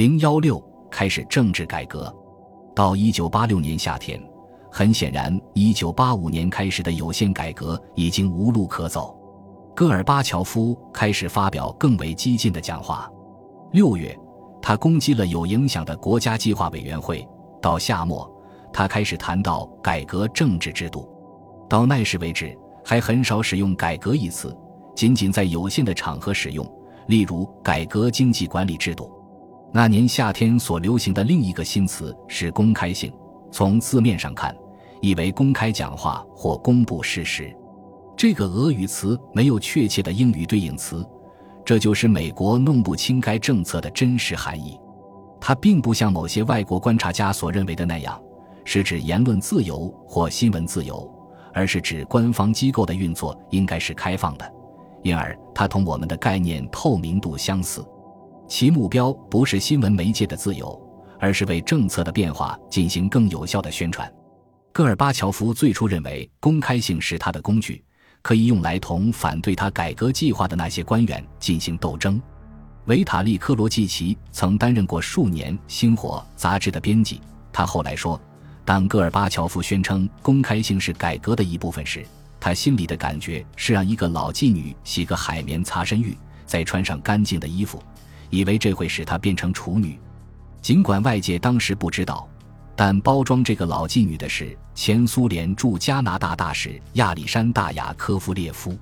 零幺六开始政治改革。到一九八六年夏天，很显然，一九八五年开始的有限改革已经无路可走。戈尔巴乔夫开始发表更为激进的讲话。六月，他攻击了有影响的国家计划委员会。到夏末，他开始谈到改革政治制度。到那时为止，还很少使用“改革”一词，仅仅在有限的场合使用，例如改革经济管理制度。那年夏天所流行的另一个新词是“公开性”，从字面上看，意为公开讲话或公布事实。这个俄语词没有确切的英语对应词，这就是美国弄不清该政策的真实含义。它并不像某些外国观察家所认为的那样，是指言论自由或新闻自由，而是指官方机构的运作应该是开放的，因而它同我们的概念透明度相似。其目标不是新闻媒介的自由，而是为政策的变化进行更有效的宣传。戈尔巴乔夫最初认为公开性是他的工具。可以用来同反对他改革计划的那些官员进行斗争。维塔利·科罗季奇曾担任过数年《星火》杂志的编辑。他后来说，当戈尔巴乔夫宣称公开性是改革的一部分时，他心里的感觉是让一个老妓女洗个海绵擦身浴，再穿上干净的衣服，以为这会使她变成处女。尽管外界当时不知道。但包装这个老妓女的是前苏联驻加拿大大使亚历山大·雅科夫列夫，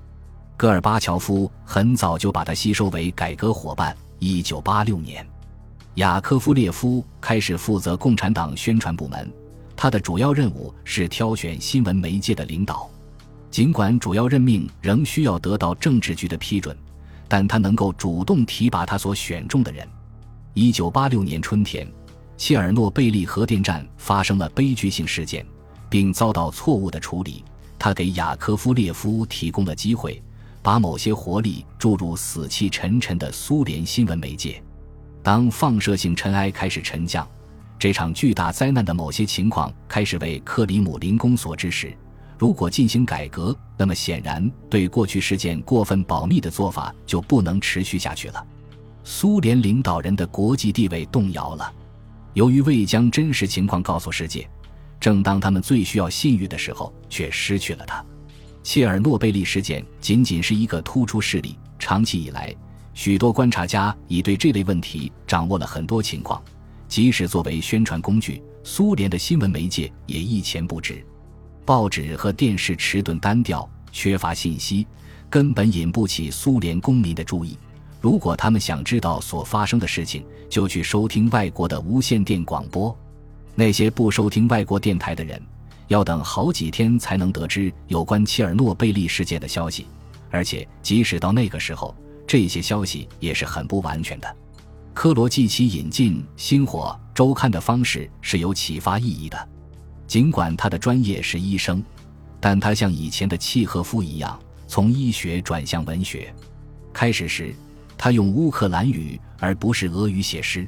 戈尔巴乔夫很早就把她吸收为改革伙伴。一九八六年，雅科夫列夫开始负责共产党宣传部门，他的主要任务是挑选新闻媒介的领导。尽管主要任命仍需要得到政治局的批准，但他能够主动提拔他所选中的人。一九八六年春天。切尔诺贝利核电站发生了悲剧性事件，并遭到错误的处理。他给雅科夫列夫提供了机会，把某些活力注入死气沉沉的苏联新闻媒介。当放射性尘埃开始沉降，这场巨大灾难的某些情况开始为克里姆林宫所知时，如果进行改革，那么显然对过去事件过分保密的做法就不能持续下去了。苏联领导人的国际地位动摇了。由于未将真实情况告诉世界，正当他们最需要信誉的时候，却失去了它。切尔诺贝利事件仅仅是一个突出事例。长期以来，许多观察家已对这类问题掌握了很多情况。即使作为宣传工具，苏联的新闻媒介也一钱不值。报纸和电视迟钝单调，缺乏信息，根本引不起苏联公民的注意。如果他们想知道所发生的事情，就去收听外国的无线电广播。那些不收听外国电台的人，要等好几天才能得知有关切尔诺贝利事件的消息，而且即使到那个时候，这些消息也是很不完全的。科罗季奇引进《星火周刊》的方式是有启发意义的，尽管他的专业是医生，但他像以前的契诃夫一样，从医学转向文学。开始时。他用乌克兰语而不是俄语写诗，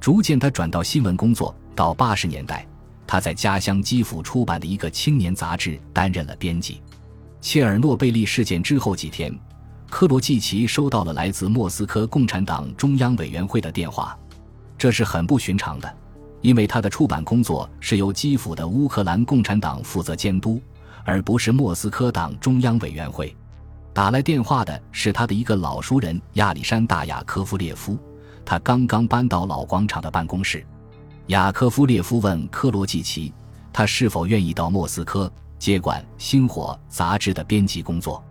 逐渐他转到新闻工作。到八十年代，他在家乡基辅出版的一个青年杂志担任了编辑。切尔诺贝利事件之后几天，科罗季奇收到了来自莫斯科共产党中央委员会的电话，这是很不寻常的，因为他的出版工作是由基辅的乌克兰共产党负责监督，而不是莫斯科党中央委员会。打来电话的是他的一个老熟人亚历山大·雅科夫列夫，他刚刚搬到老广场的办公室。雅科夫列夫问科罗季奇，他是否愿意到莫斯科接管《星火》杂志的编辑工作。《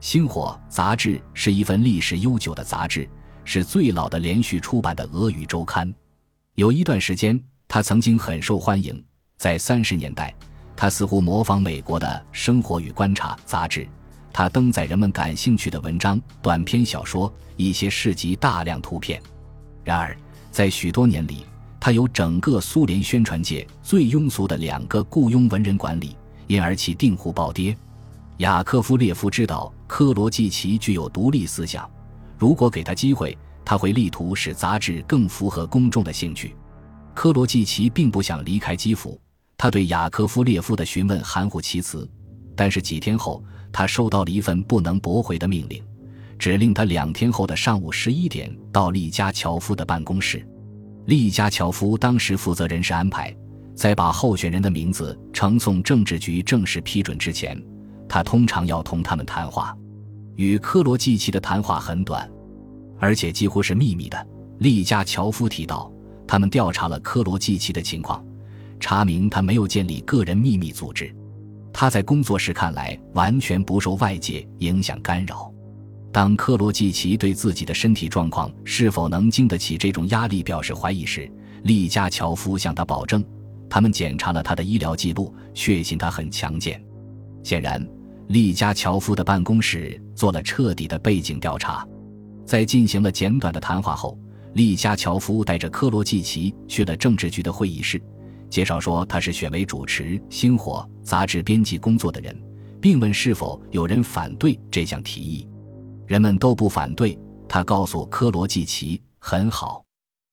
星火》杂志是一份历史悠久的杂志，是最老的连续出版的俄语周刊。有一段时间，他曾经很受欢迎。在三十年代，他似乎模仿美国的《生活与观察》杂志。他登载人们感兴趣的文章、短篇小说、一些市集、大量图片。然而，在许多年里，他由整个苏联宣传界最庸俗的两个雇佣文人管理，因而其订户暴跌。雅科夫列夫知道科罗季奇具有独立思想，如果给他机会，他会力图使杂志更符合公众的兴趣。科罗季奇并不想离开基辅，他对雅科夫列夫的询问含糊其辞，但是几天后。他收到了一份不能驳回的命令，指令他两天后的上午十一点到利加乔夫的办公室。利加乔夫当时负责人事安排，在把候选人的名字呈送政治局正式批准之前，他通常要同他们谈话。与科罗季奇的谈话很短，而且几乎是秘密的。利加乔夫提到，他们调查了科罗季奇的情况，查明他没有建立个人秘密组织。他在工作时看来完全不受外界影响干扰。当科罗季奇对自己的身体状况是否能经得起这种压力表示怀疑时，利加乔夫向他保证，他们检查了他的医疗记录，确信他很强健。显然。利加乔夫的办公室做了彻底的背景调查，在进行了简短的谈话后，利加乔夫带着科罗季奇去了政治局的会议室，介绍说他是选为主持《星火》杂志编辑工作的人，并问是否有人反对这项提议。人们都不反对，他告诉科罗季奇：“很好，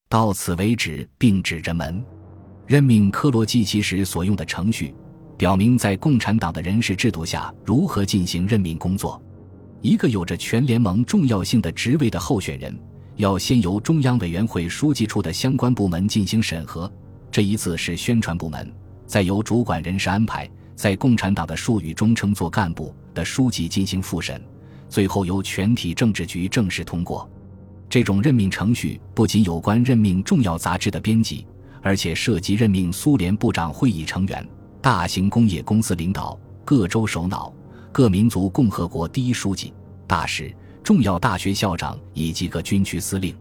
到此为止。”并指着门，任命科罗季奇时所用的程序。表明在共产党的人事制度下如何进行任命工作。一个有着全联盟重要性的职位的候选人，要先由中央委员会书记处的相关部门进行审核，这一次是宣传部门，再由主管人事安排，在共产党的术语中称作干部的书记进行复审，最后由全体政治局正式通过。这种任命程序不仅有关任命重要杂志的编辑，而且涉及任命苏联部长会议成员。大型工业公司领导、各州首脑、各民族共和国第一书记、大使、重要大学校长以及各军区司令，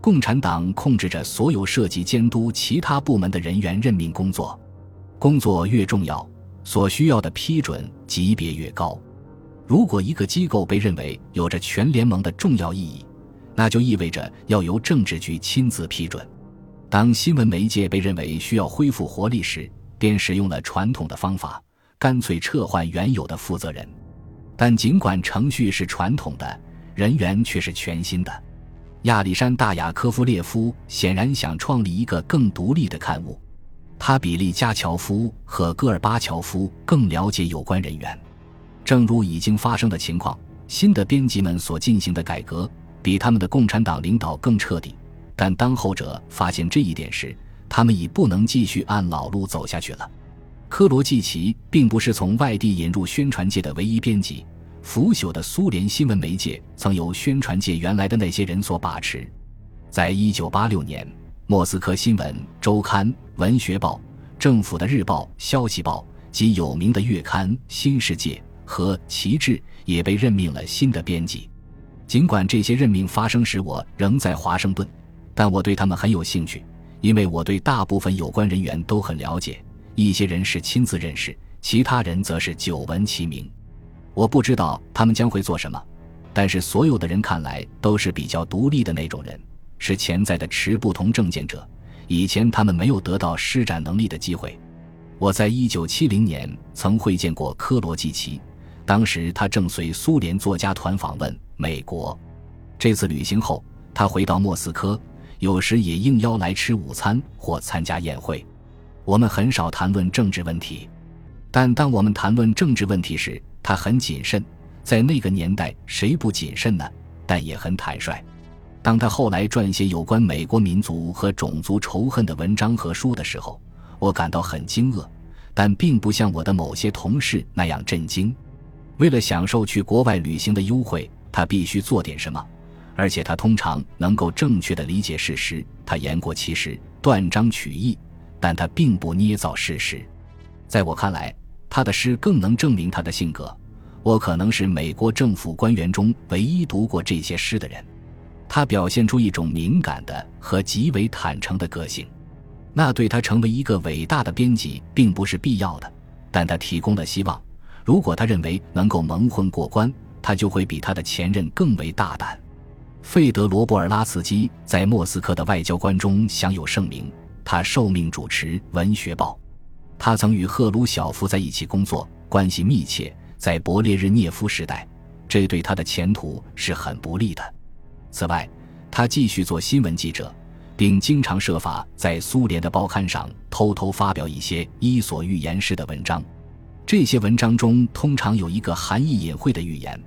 共产党控制着所有涉及监督其他部门的人员任命工作。工作越重要，所需要的批准级别越高。如果一个机构被认为有着全联盟的重要意义，那就意味着要由政治局亲自批准。当新闻媒介被认为需要恢复活力时，便使用了传统的方法，干脆撤换原有的负责人。但尽管程序是传统的，人员却是全新的。亚历山大·雅科夫列夫显然想创立一个更独立的刊物。他比利加乔夫和戈尔巴乔夫更了解有关人员。正如已经发生的情况，新的编辑们所进行的改革比他们的共产党领导更彻底。但当后者发现这一点时，他们已不能继续按老路走下去了。科罗季奇并不是从外地引入宣传界的唯一编辑，腐朽的苏联新闻媒介曾由宣传界原来的那些人所把持。在一九八六年，莫斯科新闻周刊《文学报》、政府的日报《消息报》及有名的月刊《新世界》和《旗帜》也被任命了新的编辑。尽管这些任命发生时我仍在华盛顿，但我对他们很有兴趣。因为我对大部分有关人员都很了解，一些人是亲自认识，其他人则是久闻其名。我不知道他们将会做什么，但是所有的人看来都是比较独立的那种人，是潜在的持不同政见者。以前他们没有得到施展能力的机会。我在一九七零年曾会见过科罗季奇，当时他正随苏联作家团访问美国。这次旅行后，他回到莫斯科。有时也应邀来吃午餐或参加宴会。我们很少谈论政治问题，但当我们谈论政治问题时，他很谨慎。在那个年代，谁不谨慎呢？但也很坦率。当他后来撰写有关美国民族和种族仇恨的文章和书的时候，我感到很惊愕，但并不像我的某些同事那样震惊。为了享受去国外旅行的优惠，他必须做点什么。而且他通常能够正确的理解事实，他言过其实，断章取义，但他并不捏造事实。在我看来，他的诗更能证明他的性格。我可能是美国政府官员中唯一读过这些诗的人。他表现出一种敏感的和极为坦诚的个性，那对他成为一个伟大的编辑并不是必要的，但他提供了希望。如果他认为能够蒙混过关，他就会比他的前任更为大胆。费德罗·波尔拉茨基在莫斯科的外交官中享有盛名，他受命主持《文学报》。他曾与赫鲁晓夫在一起工作，关系密切。在勃列日涅夫时代，这对他的前途是很不利的。此外，他继续做新闻记者，并经常设法在苏联的报刊上偷偷发表一些伊索寓言式的文章。这些文章中通常有一个含义隐晦的预言。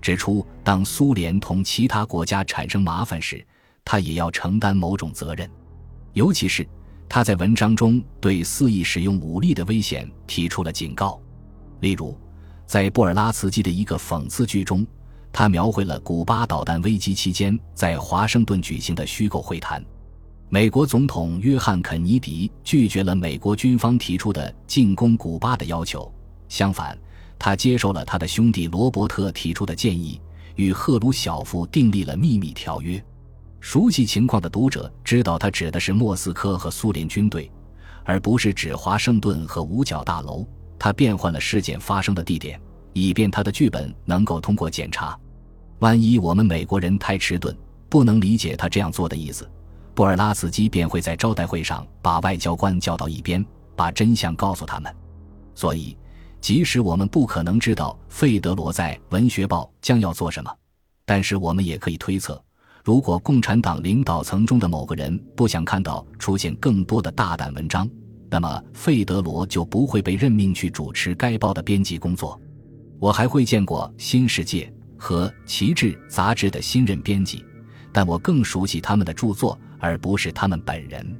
指出，当苏联同其他国家产生麻烦时，他也要承担某种责任。尤其是他在文章中对肆意使用武力的危险提出了警告。例如，在布尔拉茨基的一个讽刺剧中，他描绘了古巴导弹危机期间在华盛顿举行的虚构会谈。美国总统约翰·肯尼迪拒绝了美国军方提出的进攻古巴的要求，相反，他接受了他的兄弟罗伯特提出的建议，与赫鲁晓夫订立了秘密条约。熟悉情况的读者知道，他指的是莫斯科和苏联军队，而不是指华盛顿和五角大楼。他变换了事件发生的地点，以便他的剧本能够通过检查。万一我们美国人太迟钝，不能理解他这样做的意思，布尔拉斯基便会在招待会上把外交官叫到一边，把真相告诉他们。所以，即使我们不可能知道费德罗在《文学报》将要做什么，但是我们也可以推测，如果共产党领导层中的某个人不想看到出现更多的大胆文章。那么，费德罗就不会被任命去主持该报的编辑工作。我还会见过《新世界》和《旗帜》杂志的新任编辑，但我更熟悉他们的著作，而不是他们本人。《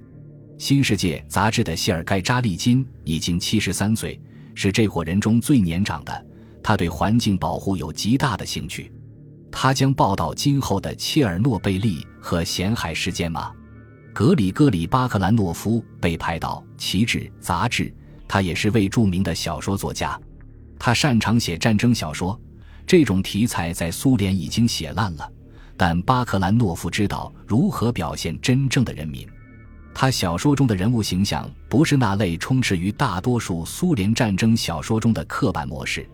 新世界》杂志的谢尔盖·扎利金已经七十三岁，是这伙人中最年长的。他对环境保护有极大的兴趣。他将报道今后的切尔诺贝利和咸海事件吗？格里戈里·巴克兰诺夫被派到《旗帜》杂志，他也是位著名的小说作家。他擅长写战争小说，这种题材在苏联已经写烂了。但巴克兰诺夫知道如何表现真正的人民。他小说中的人物形象不是那类充斥于大多数苏联战争小说中的刻板模式，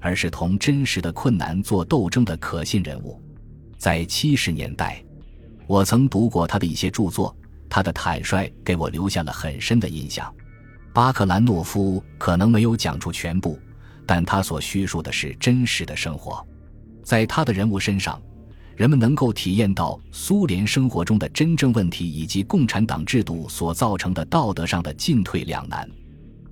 而是同真实的困难做斗争的可信人物。在七十年代。我曾读过他的一些著作，他的坦率给我留下了很深的印象。巴克兰诺夫可能没有讲出全部，但他所叙述的是真实的生活。在他的人物身上，人们能够体验到苏联生活中的真正问题，以及共产党制度所造成的道德上的进退两难。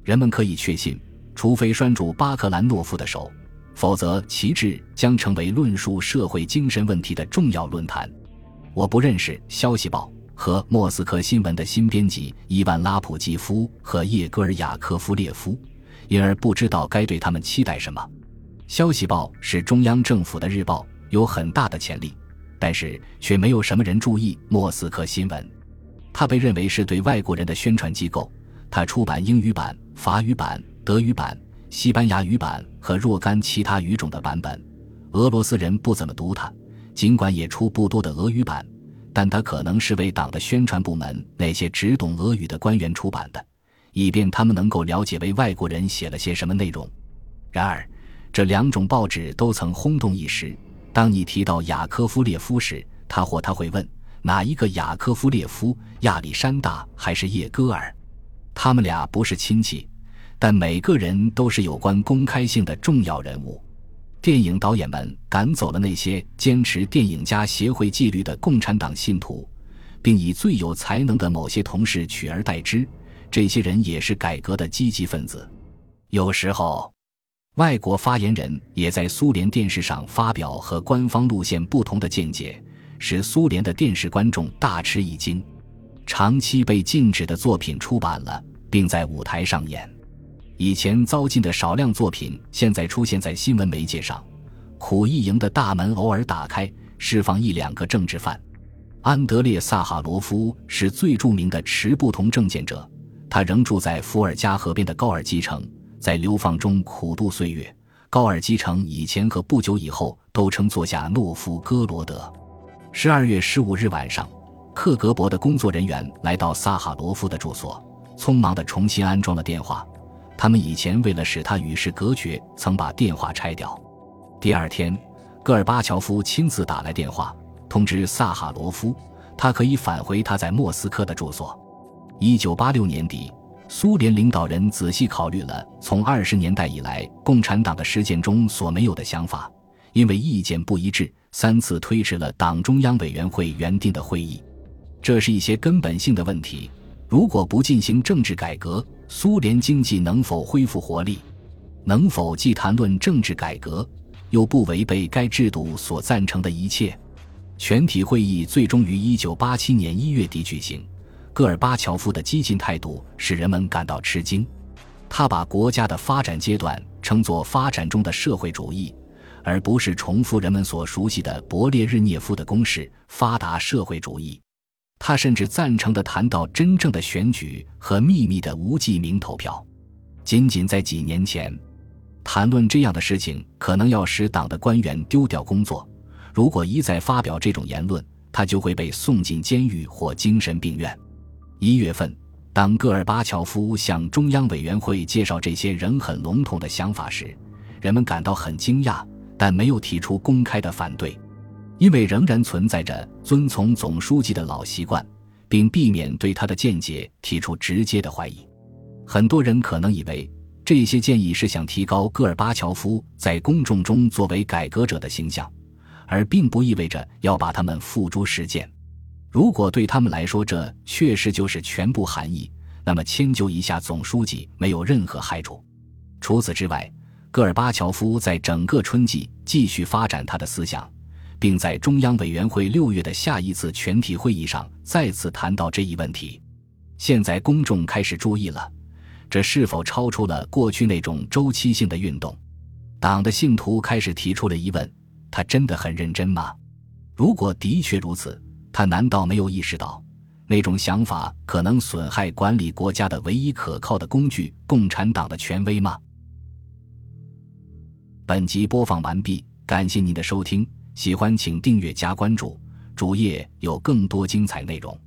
人们可以确信，除非拴住巴克兰诺夫的手，否则旗帜将成为论述社会精神问题的重要论坛。我不认识《消息报》和《莫斯科新闻》的新编辑伊万拉普基夫和叶戈尔雅科夫列夫，因而不知道该对他们期待什么。《消息报》是中央政府的日报，有很大的潜力，但是却没有什么人注意《莫斯科新闻》。它被认为是对外国人的宣传机构。它出版英语版、法语版、德语版、西班牙语版和若干其他语种的版本。俄罗斯人不怎么读它。尽管也出不多的俄语版，但它可能是为党的宣传部门那些只懂俄语的官员出版的，以便他们能够了解为外国人写了些什么内容。然而，这两种报纸都曾轰动一时。当你提到雅科夫列夫时，他或他会问哪一个雅科夫列夫，亚历山大还是叶戈尔？他们俩不是亲戚，但每个人都是有关公开性的重要人物。电影导演们赶走了那些坚持电影家协会纪律的共产党信徒，并以最有才能的某些同事取而代之。这些人也是改革的积极分子。有时候，外国发言人也在苏联电视上发表和官方路线不同的见解，使苏联的电视观众大吃一惊。长期被禁止的作品出版了，并在舞台上演。以前糟禁的少量作品，现在出现在新闻媒介上。苦役营的大门偶尔打开，释放一两个政治犯。安德烈·萨哈罗夫是最著名的持不同政见者，他仍住在伏尔加河边的高尔基城，在流放中苦度岁月。高尔基城以前和不久以后都称作下诺夫哥罗德。十二月十五日晚上，克格勃的工作人员来到萨哈罗夫的住所，匆忙地重新安装了电话。他们以前为了使他与世隔绝，曾把电话拆掉。第二天，戈尔巴乔夫亲自打来电话，通知萨哈罗夫，他可以返回他在莫斯科的住所。一九八六年底，苏联领导人仔细考虑了从二十年代以来共产党的实践中所没有的想法，因为意见不一致，三次推迟了党中央委员会原定的会议。这是一些根本性的问题。如果不进行政治改革，苏联经济能否恢复活力？能否既谈论政治改革，又不违背该制度所赞成的一切？全体会议最终于1987年1月底举行。戈尔巴乔夫的激进态度使人们感到吃惊。他把国家的发展阶段称作发展中的社会主义，而不是重复人们所熟悉的勃列日涅夫的公式——发达社会主义。他甚至赞成的谈到真正的选举和秘密的无记名投票。仅仅在几年前，谈论这样的事情可能要使党的官员丢掉工作。如果一再发表这种言论，他就会被送进监狱或精神病院。一月份，当戈尔巴乔夫向中央委员会介绍这些仍很笼统的想法时，人们感到很惊讶，但没有提出公开的反对。因为仍然存在着遵从总书记的老习惯，并避免对他的见解提出直接的怀疑。很多人可能以为这些建议是想提高戈尔巴乔夫在公众中作为改革者的形象，而并不意味着要把他们付诸实践。如果对他们来说这确实就是全部含义，那么迁就一下总书记没有任何害处。除此之外，戈尔巴乔夫在整个春季继续发展他的思想。并在中央委员会六月的下一次全体会议上再次谈到这一问题。现在公众开始注意了，这是否超出了过去那种周期性的运动？党的信徒开始提出了疑问：他真的很认真吗？如果的确如此，他难道没有意识到那种想法可能损害管理国家的唯一可靠的工具——共产党的权威吗？本集播放完毕，感谢您的收听。喜欢请订阅加关注，主页有更多精彩内容。